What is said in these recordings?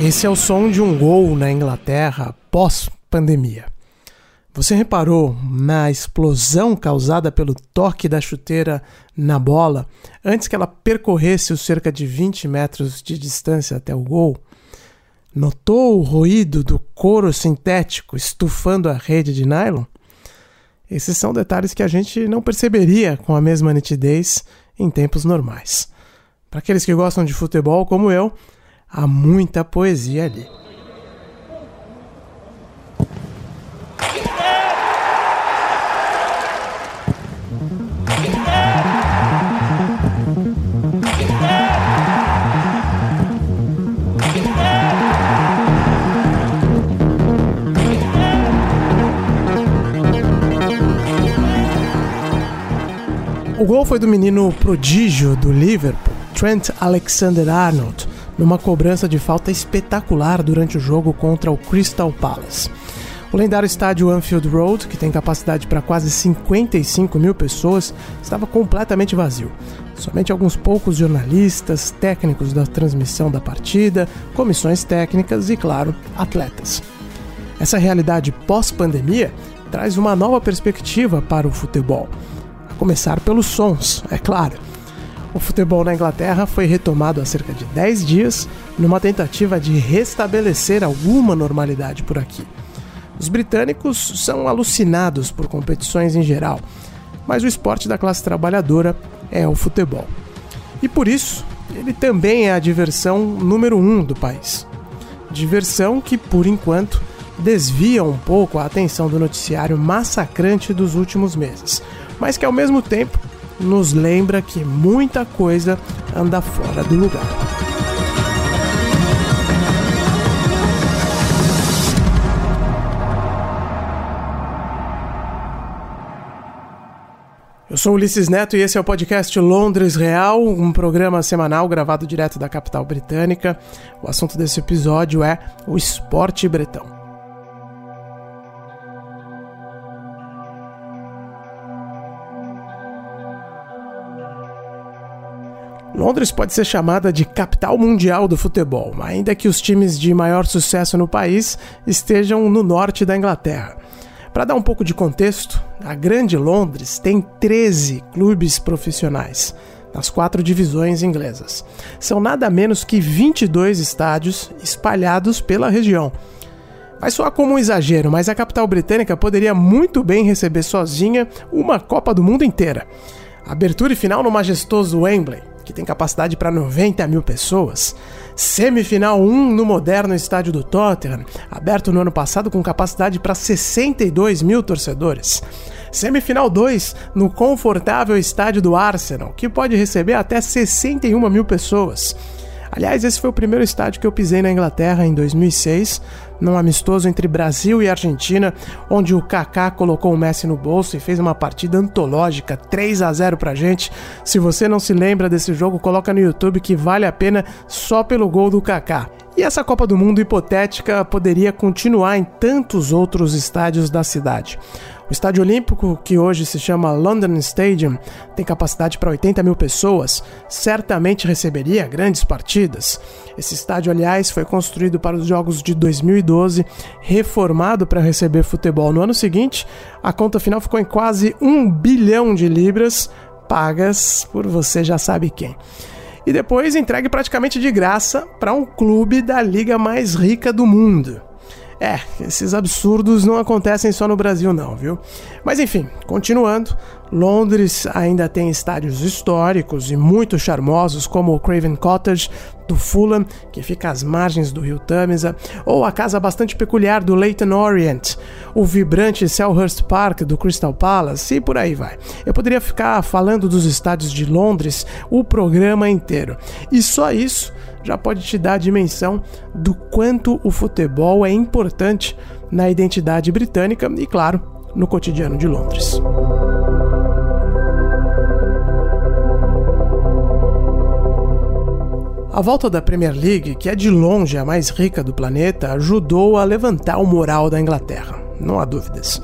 Esse é o som de um gol na Inglaterra pós-pandemia. Você reparou na explosão causada pelo toque da chuteira na bola antes que ela percorresse os cerca de 20 metros de distância até o gol? Notou o ruído do couro sintético estufando a rede de nylon? Esses são detalhes que a gente não perceberia com a mesma nitidez em tempos normais. Para aqueles que gostam de futebol como eu, há muita poesia ali. O gol foi do menino prodígio do Liverpool, Trent Alexander-Arnold, numa cobrança de falta espetacular durante o jogo contra o Crystal Palace. O lendário estádio Anfield Road, que tem capacidade para quase 55 mil pessoas, estava completamente vazio. Somente alguns poucos jornalistas, técnicos da transmissão da partida, comissões técnicas e, claro, atletas. Essa realidade pós-pandemia traz uma nova perspectiva para o futebol começar pelos sons, é claro. O futebol na Inglaterra foi retomado há cerca de 10 dias, numa tentativa de restabelecer alguma normalidade por aqui. Os britânicos são alucinados por competições em geral, mas o esporte da classe trabalhadora é o futebol. E por isso, ele também é a diversão número um do país. Diversão que, por enquanto, desvia um pouco a atenção do noticiário massacrante dos últimos meses, mas que ao mesmo tempo nos lembra que muita coisa anda fora do lugar. Eu sou Ulisses Neto e esse é o podcast Londres Real, um programa semanal gravado direto da capital britânica. O assunto desse episódio é o esporte bretão. Londres pode ser chamada de capital mundial do futebol, ainda que os times de maior sucesso no país estejam no norte da Inglaterra. Para dar um pouco de contexto, a Grande Londres tem 13 clubes profissionais nas quatro divisões inglesas. São nada menos que 22 estádios espalhados pela região. Vai soar como um exagero, mas a capital britânica poderia muito bem receber sozinha uma Copa do Mundo inteira. Abertura e final no majestoso Wembley, que tem capacidade para 90 mil pessoas. Semifinal 1 no moderno estádio do Tottenham, aberto no ano passado com capacidade para 62 mil torcedores. Semifinal 2 no confortável estádio do Arsenal, que pode receber até 61 mil pessoas. Aliás, esse foi o primeiro estádio que eu pisei na Inglaterra em 2006, num amistoso entre Brasil e Argentina, onde o Kaká colocou o Messi no bolso e fez uma partida antológica, 3 a 0 pra gente. Se você não se lembra desse jogo, coloca no YouTube que vale a pena só pelo gol do Kaká. E essa Copa do Mundo hipotética poderia continuar em tantos outros estádios da cidade. O Estádio Olímpico, que hoje se chama London Stadium, tem capacidade para 80 mil pessoas, certamente receberia grandes partidas. Esse estádio, aliás, foi construído para os Jogos de 2012, reformado para receber futebol. No ano seguinte, a conta final ficou em quase um bilhão de libras, pagas por você já sabe quem e depois entregue praticamente de graça para um clube da liga mais rica do mundo. É, esses absurdos não acontecem só no Brasil, não, viu? Mas enfim, continuando, Londres ainda tem estádios históricos e muito charmosos, como o Craven Cottage do Fulham, que fica às margens do rio Tamisa, ou a casa bastante peculiar do Leyton Orient, o vibrante Selhurst Park do Crystal Palace e por aí vai. Eu poderia ficar falando dos estádios de Londres o programa inteiro. E só isso já pode te dar a dimensão do quanto o futebol é importante na identidade britânica e, claro, no cotidiano de Londres. A volta da Premier League, que é de longe a mais rica do planeta, ajudou a levantar o moral da Inglaterra, não há dúvidas.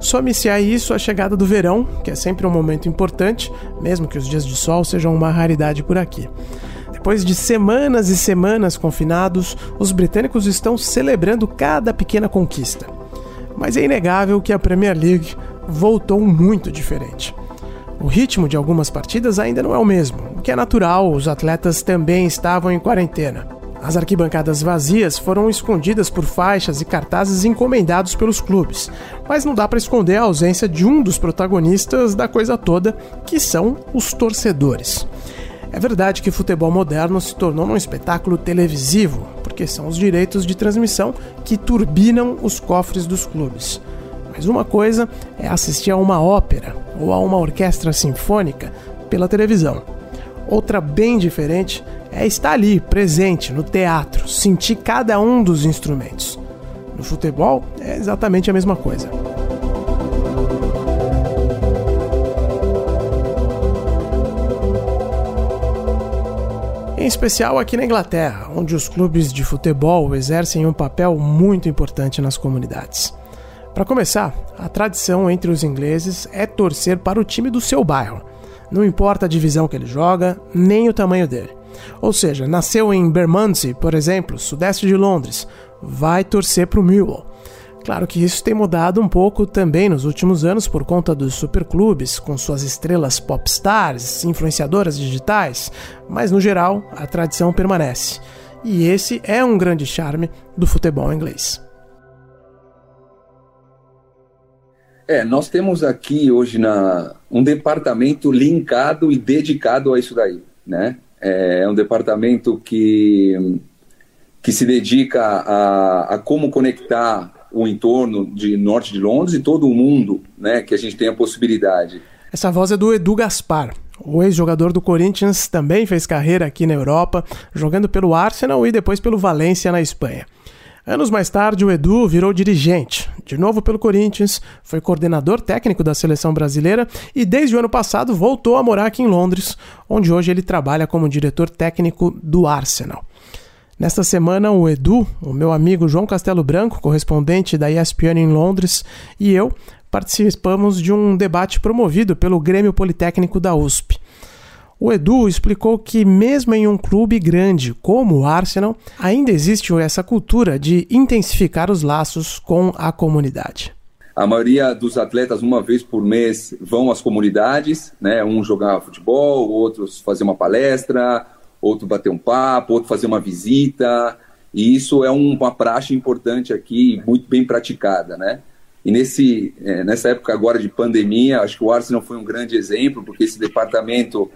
Some-se a isso a chegada do verão, que é sempre um momento importante, mesmo que os dias de sol sejam uma raridade por aqui. Depois de semanas e semanas confinados, os britânicos estão celebrando cada pequena conquista. Mas é inegável que a Premier League voltou muito diferente. O ritmo de algumas partidas ainda não é o mesmo, o que é natural, os atletas também estavam em quarentena. As arquibancadas vazias foram escondidas por faixas e cartazes encomendados pelos clubes, mas não dá para esconder a ausência de um dos protagonistas da coisa toda, que são os torcedores. É verdade que o futebol moderno se tornou um espetáculo televisivo, porque são os direitos de transmissão que turbinam os cofres dos clubes. Mas uma coisa é assistir a uma ópera ou a uma orquestra sinfônica pela televisão. Outra bem diferente é estar ali, presente, no teatro, sentir cada um dos instrumentos. No futebol é exatamente a mesma coisa. Em especial aqui na Inglaterra, onde os clubes de futebol exercem um papel muito importante nas comunidades. Para começar, a tradição entre os ingleses é torcer para o time do seu bairro. Não importa a divisão que ele joga, nem o tamanho dele. Ou seja, nasceu em Bermondsey, por exemplo, sudeste de Londres, vai torcer para o Millwall. Claro que isso tem mudado um pouco também nos últimos anos por conta dos superclubes, com suas estrelas popstars, influenciadoras digitais, mas no geral a tradição permanece. E esse é um grande charme do futebol inglês. É, nós temos aqui hoje na, um departamento linkado e dedicado a isso daí, né? É, é um departamento que, que se dedica a, a como conectar o entorno de norte de Londres e todo o mundo, né? Que a gente tem a possibilidade. Essa voz é do Edu Gaspar. O ex-jogador do Corinthians também fez carreira aqui na Europa, jogando pelo Arsenal e depois pelo Valência na Espanha. Anos mais tarde, o Edu virou dirigente, de novo pelo Corinthians, foi coordenador técnico da seleção brasileira e desde o ano passado voltou a morar aqui em Londres, onde hoje ele trabalha como diretor técnico do Arsenal. Nesta semana, o Edu, o meu amigo João Castelo Branco, correspondente da ESPN em Londres, e eu participamos de um debate promovido pelo Grêmio Politécnico da USP. O Edu explicou que, mesmo em um clube grande como o Arsenal, ainda existe essa cultura de intensificar os laços com a comunidade. A maioria dos atletas, uma vez por mês, vão às comunidades, né? Um jogar futebol, outros fazer uma palestra, outro bater um papo, outro fazer uma visita. E isso é uma praxe importante aqui, muito bem praticada, né? E nesse, é, nessa época agora de pandemia, acho que o Arsenal foi um grande exemplo, porque esse departamento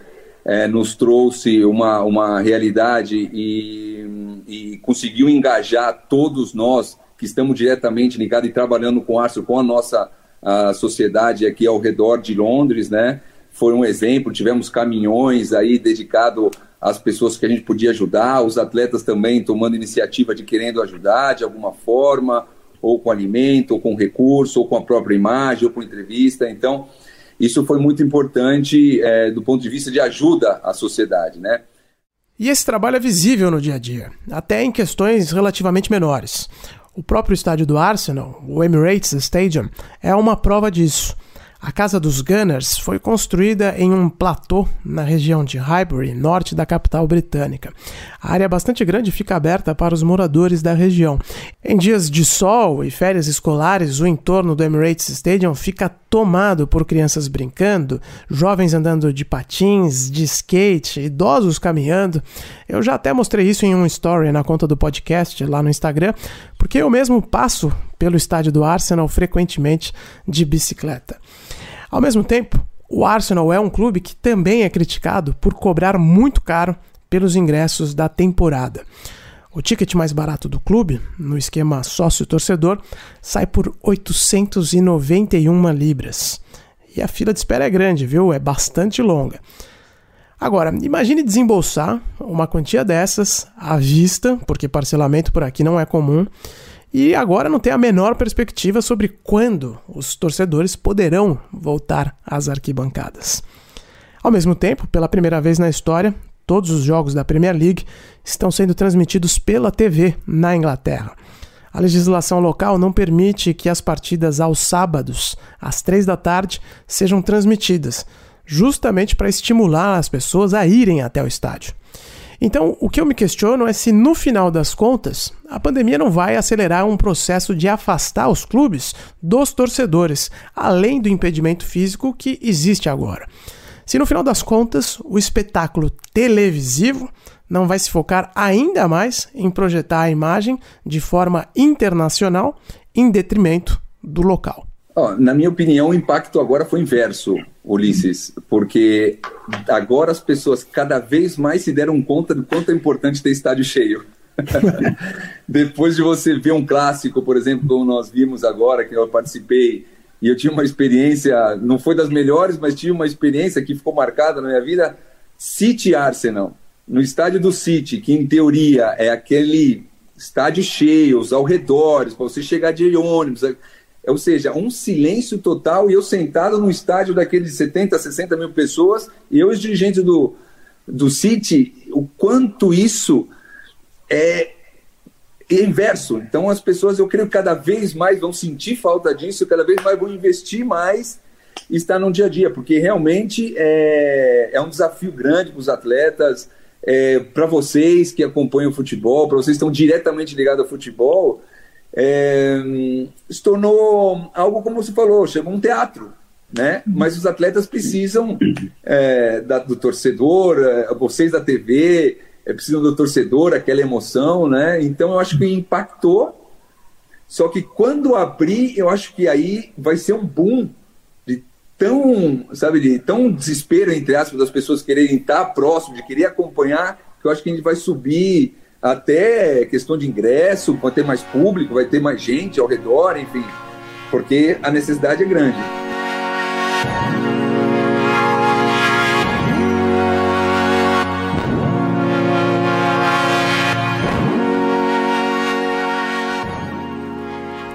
é, nos trouxe uma, uma realidade e, e conseguiu engajar todos nós que estamos diretamente ligados e trabalhando com Arthur, com a nossa a sociedade aqui ao redor de Londres, né? Foi um exemplo, tivemos caminhões aí dedicado às pessoas que a gente podia ajudar, os atletas também tomando iniciativa de querendo ajudar de alguma forma, ou com alimento, ou com recurso, ou com a própria imagem, ou com entrevista. Então, isso foi muito importante é, do ponto de vista de ajuda à sociedade, né? E esse trabalho é visível no dia a dia, até em questões relativamente menores. O próprio estádio do Arsenal, o Emirates Stadium, é uma prova disso. A casa dos Gunners foi construída em um platô na região de Highbury, norte da capital britânica. A área bastante grande fica aberta para os moradores da região. Em dias de sol e férias escolares, o entorno do Emirates Stadium fica tomado por crianças brincando, jovens andando de patins, de skate, idosos caminhando. Eu já até mostrei isso em um story na conta do podcast lá no Instagram, porque eu mesmo passo pelo estádio do Arsenal frequentemente de bicicleta. Ao mesmo tempo, o Arsenal é um clube que também é criticado por cobrar muito caro pelos ingressos da temporada. O ticket mais barato do clube, no esquema sócio-torcedor, sai por 891 libras. E a fila de espera é grande, viu? É bastante longa. Agora, imagine desembolsar uma quantia dessas à vista, porque parcelamento por aqui não é comum, e agora não tem a menor perspectiva sobre quando os torcedores poderão voltar às arquibancadas. Ao mesmo tempo, pela primeira vez na história, todos os jogos da Premier League estão sendo transmitidos pela TV na Inglaterra. A legislação local não permite que as partidas aos sábados, às três da tarde, sejam transmitidas, justamente para estimular as pessoas a irem até o estádio. Então, o que eu me questiono é se no final das contas a pandemia não vai acelerar um processo de afastar os clubes dos torcedores, além do impedimento físico que existe agora. Se no final das contas o espetáculo televisivo não vai se focar ainda mais em projetar a imagem de forma internacional em detrimento do local. Oh, na minha opinião, o impacto agora foi inverso, Ulisses, porque agora as pessoas cada vez mais se deram conta do quanto é importante ter estádio cheio. Depois de você ver um clássico, por exemplo, como nós vimos agora, que eu participei, e eu tinha uma experiência, não foi das melhores, mas tinha uma experiência que ficou marcada na minha vida, City Arsenal, no estádio do City, que em teoria é aquele estádio cheio, os arredores, para você chegar de ônibus, ou seja, um silêncio total e eu sentado no estádio daqueles 70, 60 mil pessoas e eu, os dirigentes do, do City, o quanto isso é inverso. Então, as pessoas, eu creio, cada vez mais vão sentir falta disso, cada vez mais vão investir mais e estar no dia a dia, porque realmente é, é um desafio grande para os atletas, é, para vocês que acompanham o futebol, para vocês que estão diretamente ligados ao futebol, é, se tornou algo como você falou, chegou um teatro. Né? Mas os atletas precisam é, da, do torcedor, é, vocês da TV, é, precisam do torcedor, aquela emoção, né? Então eu acho que impactou. Só que quando abrir, eu acho que aí vai ser um boom de tão, sabe, de tão desespero, entre aspas, das pessoas quererem estar próximo, de querer acompanhar, que eu acho que a gente vai subir até questão de ingresso, vai ter mais público, vai ter mais gente ao redor, enfim, porque a necessidade é grande.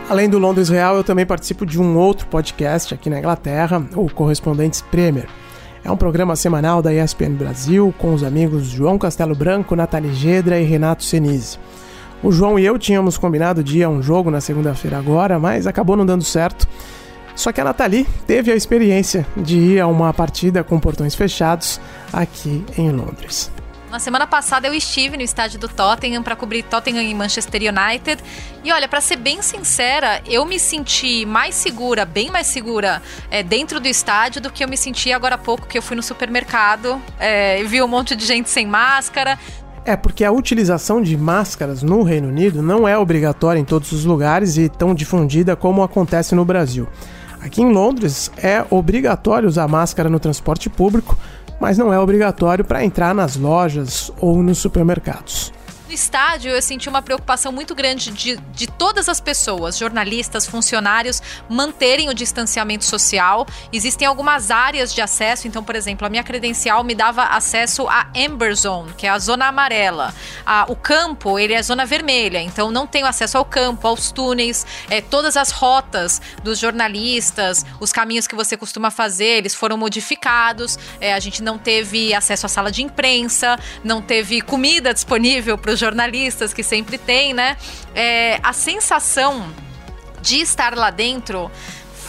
Além do Londres Real, eu também participo de um outro podcast aqui na Inglaterra, o Correspondentes Premier. É um programa semanal da ESPN Brasil com os amigos João Castelo Branco, Nathalie Gedra e Renato Senise. O João e eu tínhamos combinado de ir a um jogo na segunda-feira agora, mas acabou não dando certo. Só que a Nathalie teve a experiência de ir a uma partida com portões fechados aqui em Londres. Na semana passada eu estive no estádio do Tottenham para cobrir Tottenham e Manchester United. E olha, para ser bem sincera, eu me senti mais segura, bem mais segura é, dentro do estádio do que eu me senti agora há pouco que eu fui no supermercado. É, vi um monte de gente sem máscara. É, porque a utilização de máscaras no Reino Unido não é obrigatória em todos os lugares e tão difundida como acontece no Brasil. Aqui em Londres é obrigatório usar máscara no transporte público, mas não é obrigatório para entrar nas lojas ou nos supermercados. No estádio, eu senti uma preocupação muito grande de, de todas as pessoas, jornalistas, funcionários, manterem o distanciamento social. Existem algumas áreas de acesso, então, por exemplo, a minha credencial me dava acesso à Amber Zone, que é a zona amarela. Ah, o campo, ele é a zona vermelha, então não tenho acesso ao campo, aos túneis, é, todas as rotas dos jornalistas, os caminhos que você costuma fazer, eles foram modificados. É, a gente não teve acesso à sala de imprensa, não teve comida disponível para os jornalistas que sempre tem, né? É, a sensação de estar lá dentro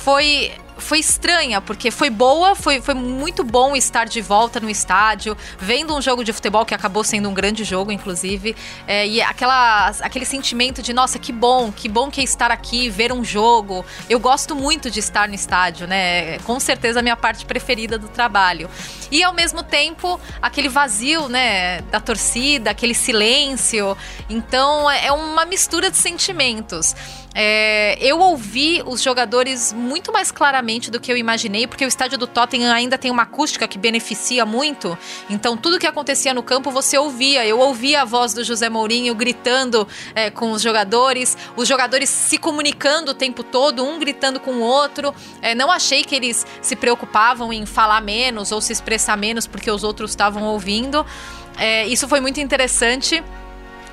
foi foi estranha, porque foi boa, foi, foi muito bom estar de volta no estádio, vendo um jogo de futebol que acabou sendo um grande jogo, inclusive. É, e aquela, aquele sentimento de, nossa, que bom, que bom que é estar aqui, ver um jogo. Eu gosto muito de estar no estádio, né? Com certeza a minha parte preferida do trabalho. E ao mesmo tempo, aquele vazio, né, da torcida, aquele silêncio. Então é uma mistura de sentimentos. É, eu ouvi os jogadores muito mais claramente do que eu imaginei, porque o estádio do Tottenham ainda tem uma acústica que beneficia muito. Então, tudo que acontecia no campo você ouvia. Eu ouvia a voz do José Mourinho gritando é, com os jogadores, os jogadores se comunicando o tempo todo, um gritando com o outro. É, não achei que eles se preocupavam em falar menos ou se expressar menos porque os outros estavam ouvindo. É, isso foi muito interessante.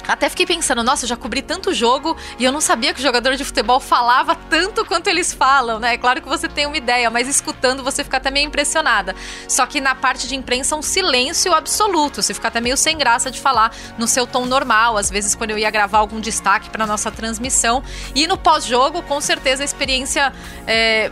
Até fiquei pensando, nossa, eu já cobri tanto jogo e eu não sabia que o jogador de futebol falava tanto quanto eles falam, né? É claro que você tem uma ideia, mas escutando você fica até meio impressionada. Só que na parte de imprensa, um silêncio absoluto. Você fica até meio sem graça de falar no seu tom normal. Às vezes, quando eu ia gravar algum destaque para nossa transmissão. E no pós-jogo, com certeza, a experiência é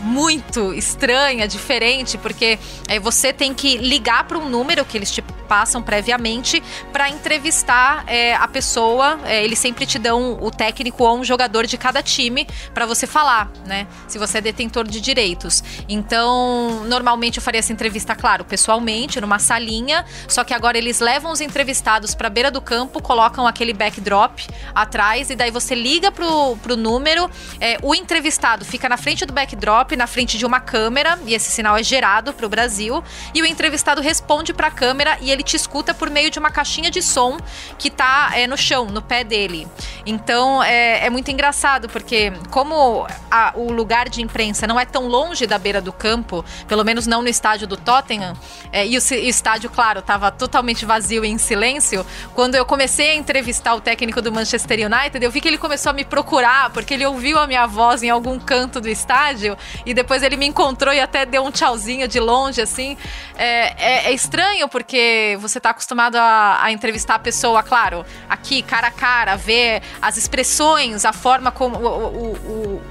muito estranha, diferente, porque é, você tem que ligar para um número que eles te passam previamente para entrevistar. É, é, a pessoa, é, eles sempre te dão o técnico ou um jogador de cada time para você falar, né? Se você é detentor de direitos. Então, normalmente eu faria essa entrevista, claro, pessoalmente, numa salinha, só que agora eles levam os entrevistados para beira do campo, colocam aquele backdrop atrás e daí você liga pro, pro número, é, o entrevistado fica na frente do backdrop, na frente de uma câmera, e esse sinal é gerado pro Brasil, e o entrevistado responde para a câmera e ele te escuta por meio de uma caixinha de som que tá é, no chão, no pé dele. Então é, é muito engraçado, porque como a, o lugar de imprensa não é tão longe da beira do campo, pelo menos não no estádio do Tottenham, é, e, o, o, estádio, claro, estava totalmente vazio e em silêncio, quando eu comecei a entrevistar o técnico do Manchester United, eu vi que ele começou a me procurar, porque ele ouviu a minha voz em algum canto do estádio, e depois ele me encontrou e até deu um tchauzinho de longe, assim. É, é, é estranho, porque você está acostumado a, a entrevistar a pessoa, claro, aqui, cara a cara, ver as expressões, a forma como. O, o, o,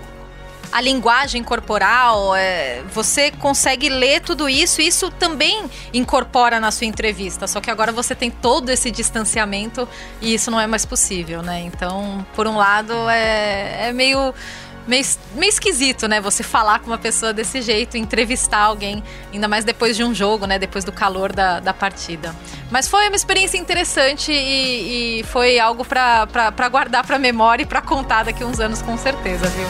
a linguagem corporal, é, você consegue ler tudo isso e isso também incorpora na sua entrevista. Só que agora você tem todo esse distanciamento e isso não é mais possível, né? Então, por um lado, é, é meio meio, meio esquisito, né? Você falar com uma pessoa desse jeito, entrevistar alguém, ainda mais depois de um jogo, né? Depois do calor da, da partida. Mas foi uma experiência interessante e, e foi algo para guardar para memória e para contar daqui uns anos com certeza, viu?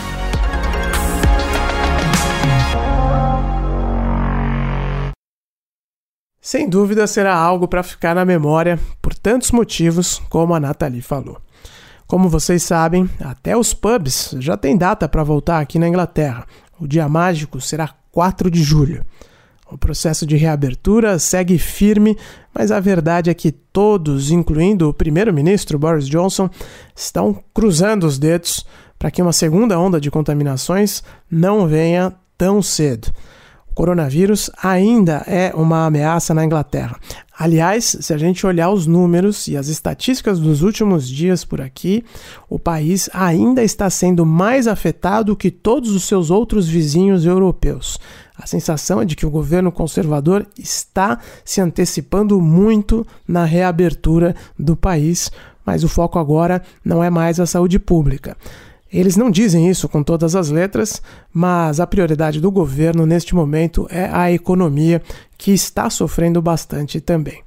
Sem dúvida será algo para ficar na memória por tantos motivos, como a Nathalie falou. Como vocês sabem, até os pubs já tem data para voltar aqui na Inglaterra. O dia mágico será 4 de julho. O processo de reabertura segue firme, mas a verdade é que todos, incluindo o primeiro-ministro Boris Johnson, estão cruzando os dedos para que uma segunda onda de contaminações não venha tão cedo coronavírus ainda é uma ameaça na Inglaterra. Aliás, se a gente olhar os números e as estatísticas dos últimos dias por aqui, o país ainda está sendo mais afetado que todos os seus outros vizinhos europeus. A sensação é de que o governo conservador está se antecipando muito na reabertura do país, mas o foco agora não é mais a saúde pública. Eles não dizem isso com todas as letras, mas a prioridade do governo neste momento é a economia, que está sofrendo bastante também.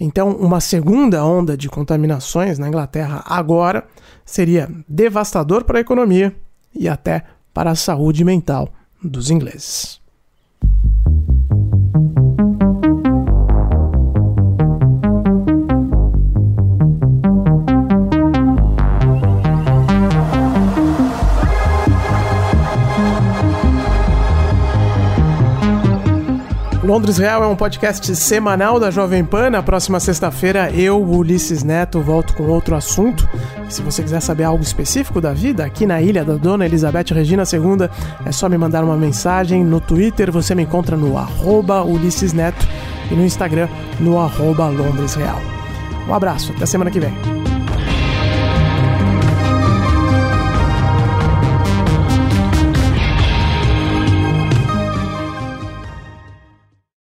Então, uma segunda onda de contaminações na Inglaterra agora seria devastador para a economia e até para a saúde mental dos ingleses. Londres Real é um podcast semanal da Jovem Pan. Na próxima sexta-feira, eu, Ulisses Neto, volto com outro assunto. Se você quiser saber algo específico da vida aqui na ilha da Dona Elizabeth Regina II, é só me mandar uma mensagem. No Twitter você me encontra no arroba Ulisses Neto e no Instagram no arroba Londres Real. Um abraço, até semana que vem.